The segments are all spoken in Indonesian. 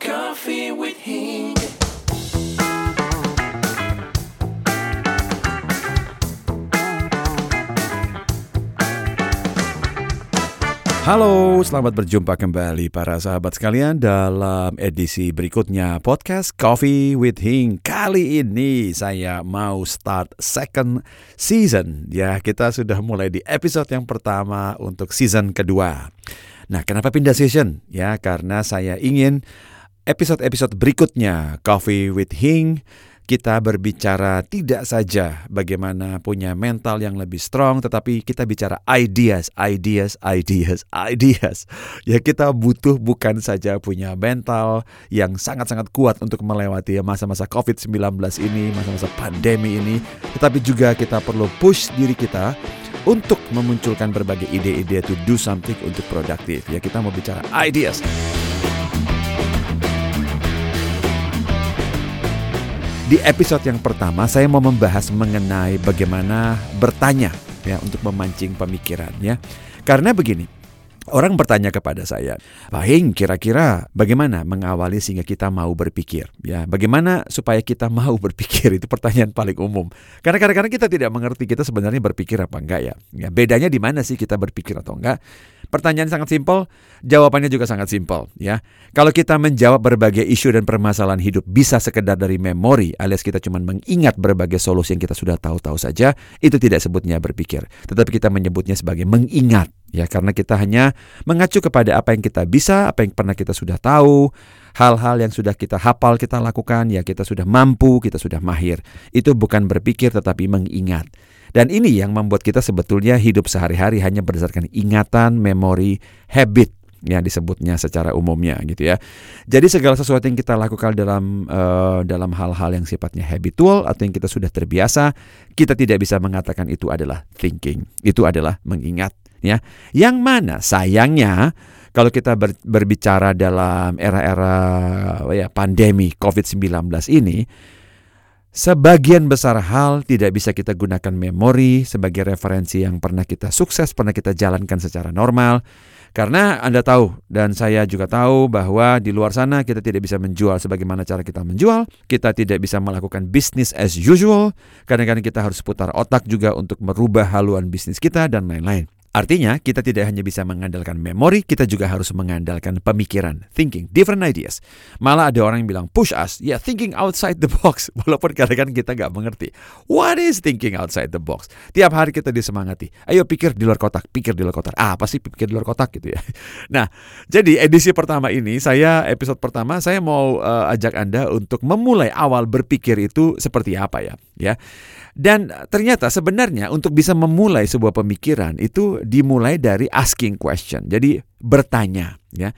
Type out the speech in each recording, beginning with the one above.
Coffee with Hing. Halo, selamat berjumpa kembali para sahabat sekalian dalam edisi berikutnya podcast Coffee with Hing. Kali ini saya mau start second season. Ya, kita sudah mulai di episode yang pertama untuk season kedua. Nah, kenapa pindah season? Ya, karena saya ingin episode-episode berikutnya Coffee with Hing kita berbicara tidak saja bagaimana punya mental yang lebih strong, tetapi kita bicara ideas, ideas, ideas, ideas. Ya kita butuh bukan saja punya mental yang sangat-sangat kuat untuk melewati masa-masa COVID-19 ini, masa-masa pandemi ini, tetapi juga kita perlu push diri kita untuk memunculkan berbagai ide-ide to do something untuk produktif. Ya kita mau bicara ideas. Di episode yang pertama saya mau membahas mengenai bagaimana bertanya ya untuk memancing pemikiran ya. Karena begini, orang bertanya kepada saya, Pak Hing kira-kira bagaimana mengawali sehingga kita mau berpikir ya. Bagaimana supaya kita mau berpikir itu pertanyaan paling umum. Karena kadang-kadang kita tidak mengerti kita sebenarnya berpikir apa enggak ya. Ya bedanya di mana sih kita berpikir atau enggak? Pertanyaan sangat simpel, jawabannya juga sangat simpel ya. Kalau kita menjawab berbagai isu dan permasalahan hidup bisa sekedar dari memori alias kita cuma mengingat berbagai solusi yang kita sudah tahu-tahu saja, itu tidak sebutnya berpikir. Tetapi kita menyebutnya sebagai mengingat ya karena kita hanya mengacu kepada apa yang kita bisa, apa yang pernah kita sudah tahu, hal-hal yang sudah kita hafal kita lakukan, ya kita sudah mampu, kita sudah mahir. Itu bukan berpikir tetapi mengingat. Dan ini yang membuat kita sebetulnya hidup sehari-hari hanya berdasarkan ingatan, memori, habit yang disebutnya secara umumnya gitu ya. Jadi segala sesuatu yang kita lakukan dalam uh, dalam hal-hal yang sifatnya habitual atau yang kita sudah terbiasa, kita tidak bisa mengatakan itu adalah thinking. Itu adalah mengingat ya. Yang mana sayangnya kalau kita ber, berbicara dalam era-era ya pandemi COVID-19 ini Sebagian besar hal tidak bisa kita gunakan memori sebagai referensi yang pernah kita sukses, pernah kita jalankan secara normal. Karena Anda tahu dan saya juga tahu bahwa di luar sana kita tidak bisa menjual sebagaimana cara kita menjual, kita tidak bisa melakukan bisnis as usual, kadang-kadang kita harus putar otak juga untuk merubah haluan bisnis kita dan lain-lain. Artinya, kita tidak hanya bisa mengandalkan memori, kita juga harus mengandalkan pemikiran, thinking, different ideas. Malah ada orang yang bilang, push us, ya yeah, thinking outside the box. Walaupun kadang-kadang kita nggak mengerti. What is thinking outside the box? Tiap hari kita disemangati, ayo pikir di luar kotak, pikir di luar kotak. Ah, apa sih pikir di luar kotak gitu ya. Nah, jadi edisi pertama ini, saya episode pertama, saya mau uh, ajak Anda untuk memulai awal berpikir itu seperti apa ya. ya. Dan ternyata sebenarnya untuk bisa memulai sebuah pemikiran itu dimulai dari asking question. Jadi bertanya ya.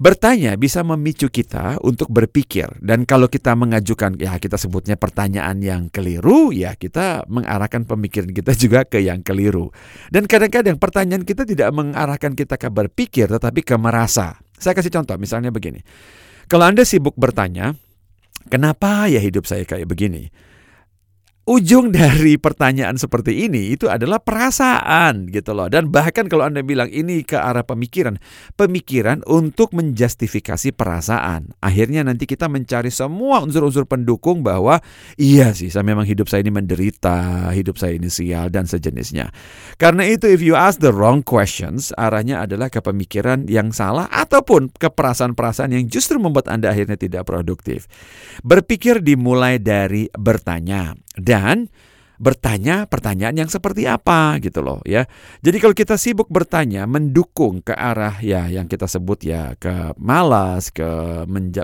Bertanya bisa memicu kita untuk berpikir dan kalau kita mengajukan ya kita sebutnya pertanyaan yang keliru ya kita mengarahkan pemikiran kita juga ke yang keliru. Dan kadang-kadang pertanyaan kita tidak mengarahkan kita ke berpikir tetapi ke merasa. Saya kasih contoh misalnya begini. Kalau Anda sibuk bertanya, kenapa ya hidup saya kayak begini? Ujung dari pertanyaan seperti ini itu adalah perasaan gitu loh. Dan bahkan kalau Anda bilang ini ke arah pemikiran, pemikiran untuk menjustifikasi perasaan. Akhirnya nanti kita mencari semua unsur-unsur pendukung bahwa iya sih saya memang hidup saya ini menderita, hidup saya ini sial dan sejenisnya. Karena itu if you ask the wrong questions, arahnya adalah ke pemikiran yang salah ataupun ke perasaan-perasaan yang justru membuat Anda akhirnya tidak produktif. Berpikir dimulai dari bertanya dan bertanya pertanyaan yang seperti apa gitu loh ya. Jadi kalau kita sibuk bertanya mendukung ke arah ya yang kita sebut ya ke malas, ke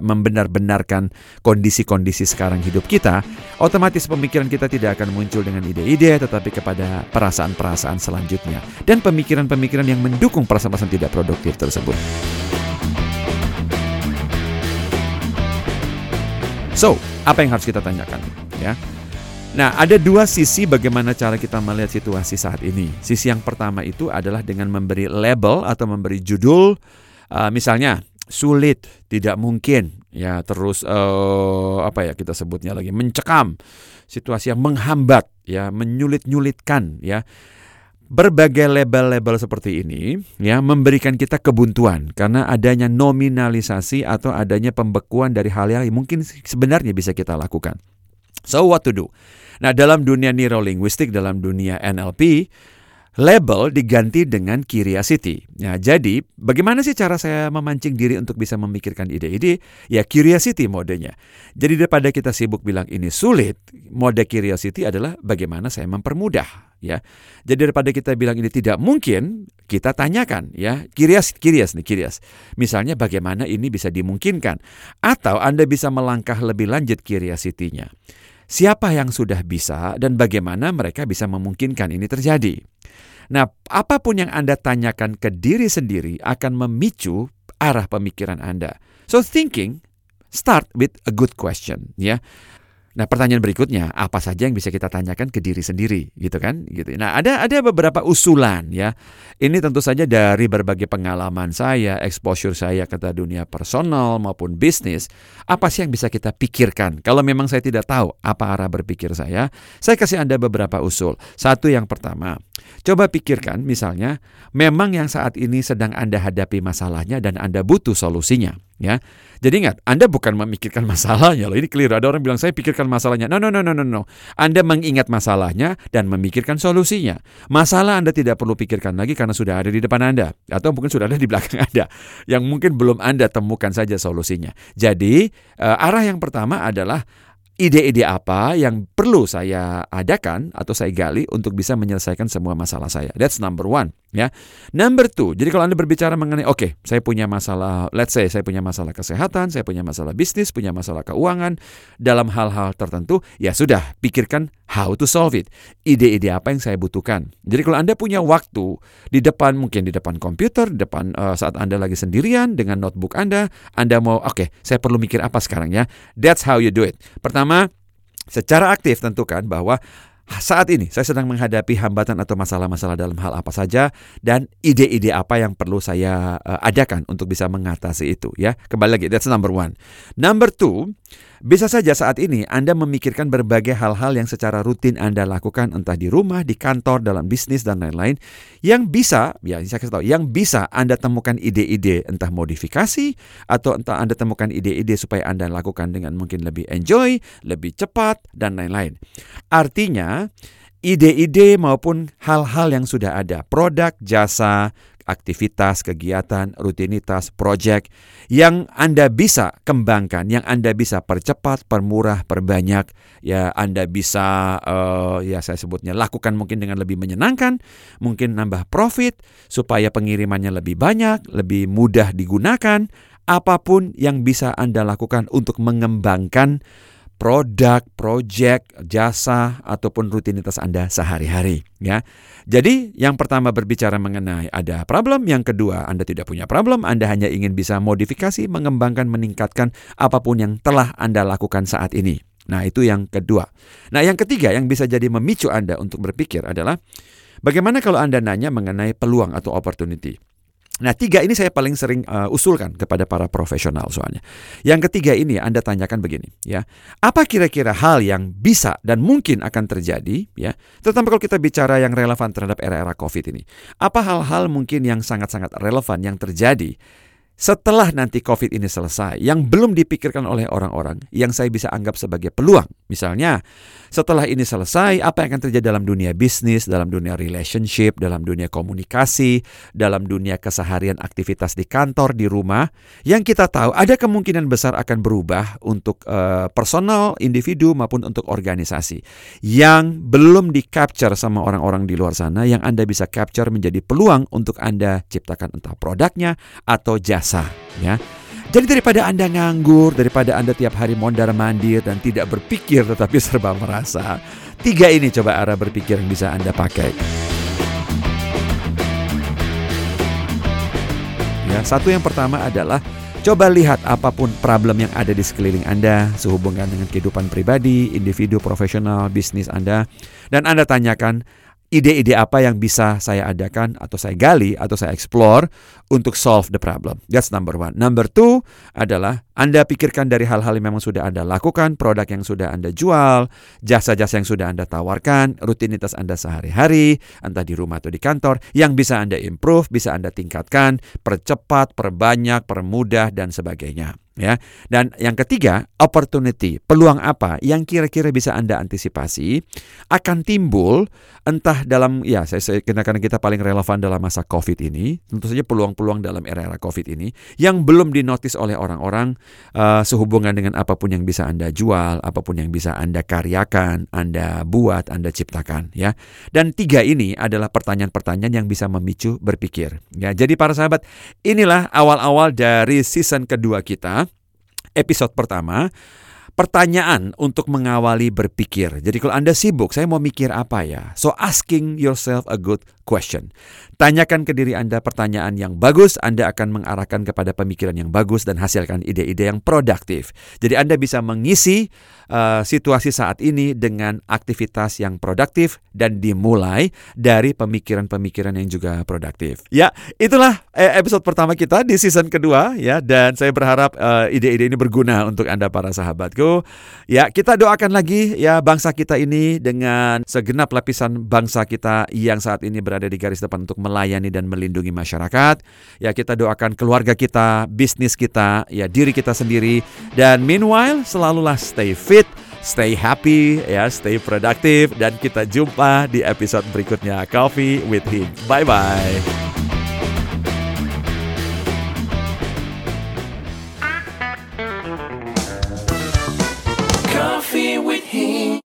membenar-benarkan kondisi-kondisi sekarang hidup kita, otomatis pemikiran kita tidak akan muncul dengan ide-ide tetapi kepada perasaan-perasaan selanjutnya dan pemikiran-pemikiran yang mendukung perasaan-perasaan tidak produktif tersebut. So, apa yang harus kita tanyakan ya? Nah, ada dua sisi bagaimana cara kita melihat situasi saat ini. Sisi yang pertama itu adalah dengan memberi label atau memberi judul, uh, misalnya sulit, tidak mungkin, ya terus uh, apa ya kita sebutnya lagi mencekam, situasi yang menghambat, ya menyulit-nyulitkan, ya berbagai label-label seperti ini ya memberikan kita kebuntuan karena adanya nominalisasi atau adanya pembekuan dari hal yang mungkin sebenarnya bisa kita lakukan. So what to do? Nah, dalam dunia neurolinguistik, dalam dunia NLP, label diganti dengan curiosity. Ya, jadi bagaimana sih cara saya memancing diri untuk bisa memikirkan ide-ide? Ya curiosity modenya. Jadi daripada kita sibuk bilang ini sulit, mode curiosity adalah bagaimana saya mempermudah. Ya, jadi daripada kita bilang ini tidak mungkin, kita tanyakan ya curious, curious nih curious. Misalnya bagaimana ini bisa dimungkinkan? Atau Anda bisa melangkah lebih lanjut curiosity-nya. Siapa yang sudah bisa dan bagaimana mereka bisa memungkinkan ini terjadi? Nah, apa pun yang Anda tanyakan ke diri sendiri akan memicu arah pemikiran Anda. So thinking start with a good question, ya. Nah, pertanyaan berikutnya, apa saja yang bisa kita tanyakan ke diri sendiri, gitu kan? Gitu. Nah, ada ada beberapa usulan ya. Ini tentu saja dari berbagai pengalaman saya, exposure saya ke dunia personal maupun bisnis. Apa sih yang bisa kita pikirkan? Kalau memang saya tidak tahu apa arah berpikir saya, saya kasih Anda beberapa usul. Satu yang pertama, coba pikirkan misalnya, memang yang saat ini sedang Anda hadapi masalahnya dan Anda butuh solusinya, ya. Jadi ingat, Anda bukan memikirkan masalahnya loh. Ini clear. Ada orang bilang saya pikirkan masalahnya. No, no, no, no, no, no. Anda mengingat masalahnya dan memikirkan solusinya. Masalah Anda tidak perlu pikirkan lagi karena sudah ada di depan Anda atau mungkin sudah ada di belakang Anda yang mungkin belum Anda temukan saja solusinya. Jadi, uh, arah yang pertama adalah ide-ide apa yang perlu saya adakan atau saya gali untuk bisa menyelesaikan semua masalah saya. That's number one. Ya, number two. Jadi kalau anda berbicara mengenai, oke, okay, saya punya masalah, let's say saya punya masalah kesehatan, saya punya masalah bisnis, punya masalah keuangan dalam hal-hal tertentu, ya sudah, pikirkan how to solve it. Ide-ide apa yang saya butuhkan. Jadi kalau anda punya waktu di depan, mungkin di depan komputer, di depan uh, saat anda lagi sendirian dengan notebook anda, anda mau, oke, okay, saya perlu mikir apa sekarang ya. That's how you do it. Pertama, secara aktif tentukan bahwa saat ini saya sedang menghadapi hambatan atau masalah-masalah dalam hal apa saja dan ide-ide apa yang perlu saya uh, adakan untuk bisa mengatasi itu ya. Kembali lagi that's number one. Number two, bisa saja saat ini Anda memikirkan berbagai hal-hal yang secara rutin Anda lakukan entah di rumah, di kantor, dalam bisnis dan lain-lain yang bisa, ya saya kasih tahu, yang bisa Anda temukan ide-ide entah modifikasi atau entah Anda temukan ide-ide supaya Anda lakukan dengan mungkin lebih enjoy, lebih cepat dan lain-lain. Artinya, ide-ide maupun hal-hal yang sudah ada, produk, jasa, aktivitas, kegiatan, rutinitas, proyek yang Anda bisa kembangkan, yang Anda bisa percepat, permurah, perbanyak, ya Anda bisa uh, ya saya sebutnya lakukan mungkin dengan lebih menyenangkan, mungkin nambah profit supaya pengirimannya lebih banyak, lebih mudah digunakan, apa pun yang bisa Anda lakukan untuk mengembangkan produk, project, jasa ataupun rutinitas Anda sehari-hari ya. Jadi yang pertama berbicara mengenai ada problem, yang kedua Anda tidak punya problem, Anda hanya ingin bisa modifikasi, mengembangkan, meningkatkan apa pun yang telah Anda lakukan saat ini. Nah, itu yang kedua. Nah, yang ketiga yang bisa jadi memicu Anda untuk berpikir adalah bagaimana kalau Anda nanya mengenai peluang atau opportunity. Nah, tiga ini saya paling sering uh, usulkan kepada para profesional soalnya. Yang ketiga ini Anda tanyakan begini, ya. Apa kira-kira hal yang bisa dan mungkin akan terjadi, ya? Terutama kalau kita bicara yang relevan terhadap era-era Covid ini. Apa hal-hal mungkin yang sangat-sangat relevan yang terjadi setelah nanti COVID ini selesai, yang belum dipikirkan oleh orang-orang, yang saya bisa anggap sebagai peluang. Misalnya, setelah ini selesai, apa yang akan terjadi dalam dunia bisnis, dalam dunia relationship, dalam dunia komunikasi, dalam dunia keseharian aktivitas di kantor, di rumah, yang kita tahu ada kemungkinan besar akan berubah untuk uh, personal, individu, maupun untuk organisasi. Yang belum di-capture sama orang-orang di luar sana, yang Anda bisa capture menjadi peluang untuk Anda ciptakan entah produknya atau jasa ya. Jadi daripada Anda nganggur, daripada Anda tiap hari mondar mandir dan tidak berpikir tetapi serba merasa, tiga ini coba arah berpikir yang bisa Anda pakai. Ya, satu yang pertama adalah coba lihat apa pun problem yang ada di sekeliling Anda sehubungan dengan kehidupan pribadi, individu, profesional, bisnis Anda dan Anda tanyakan ide-ide apa yang bisa saya adakan atau saya gali atau saya explore untuk solve the problem. That's number one. Number two adalah Anda pikirkan dari hal-hal yang memang sudah Anda lakukan, produk yang sudah Anda jual, jasa-jasa yang sudah Anda tawarkan, rutinitas Anda sehari-hari, entah di rumah atau di kantor, yang bisa Anda improve, bisa Anda tingkatkan, percepat, perbanyak, permudah, dan sebagainya ya. Dan yang ketiga, opportunity, peluang apa yang kira-kira bisa Anda antisipasi akan timbul entah dalam ya saya, saya karena kita paling relevan dalam masa Covid ini, tentu saja peluang-peluang dalam era-era Covid ini yang belum dinotis oleh orang-orang uh, sehubungan dengan apa pun yang bisa Anda jual, apa pun yang bisa Anda karyakan, Anda buat, Anda ciptakan ya. Dan tiga ini adalah pertanyaan-pertanyaan yang bisa memicu berpikir. Ya, jadi para sahabat, inilah awal-awal dari season kedua kita episode pertama pertanyaan untuk mengawali berpikir. Jadi kalau Anda sibuk, saya mau mikir apa ya? So asking yourself a good question. Tanyakan ke diri Anda pertanyaan yang bagus, Anda akan mengarahkan kepada pemikiran yang bagus dan hasilkan ide-ide yang produktif. Jadi Anda bisa mengisi uh, situasi saat ini dengan aktivitas yang produktif dan dimulai dari pemikiran-pemikiran yang juga produktif. Ya, itulah eh, episode pertama kita di season kedua ya dan saya berharap uh, ide-ide ini berguna untuk Anda para sahabatku. Ya, kita doakan lagi ya bangsa kita ini dengan segenap lapisan bangsa kita yang saat ini berada di garis depan untuk melayani dan melindungi masyarakat. Ya kita doakan keluarga kita, bisnis kita, ya diri kita sendiri. Dan meanwhile selalulah stay fit, stay happy, ya stay produktif. Dan kita jumpa di episode berikutnya Coffee with Him. Bye-bye.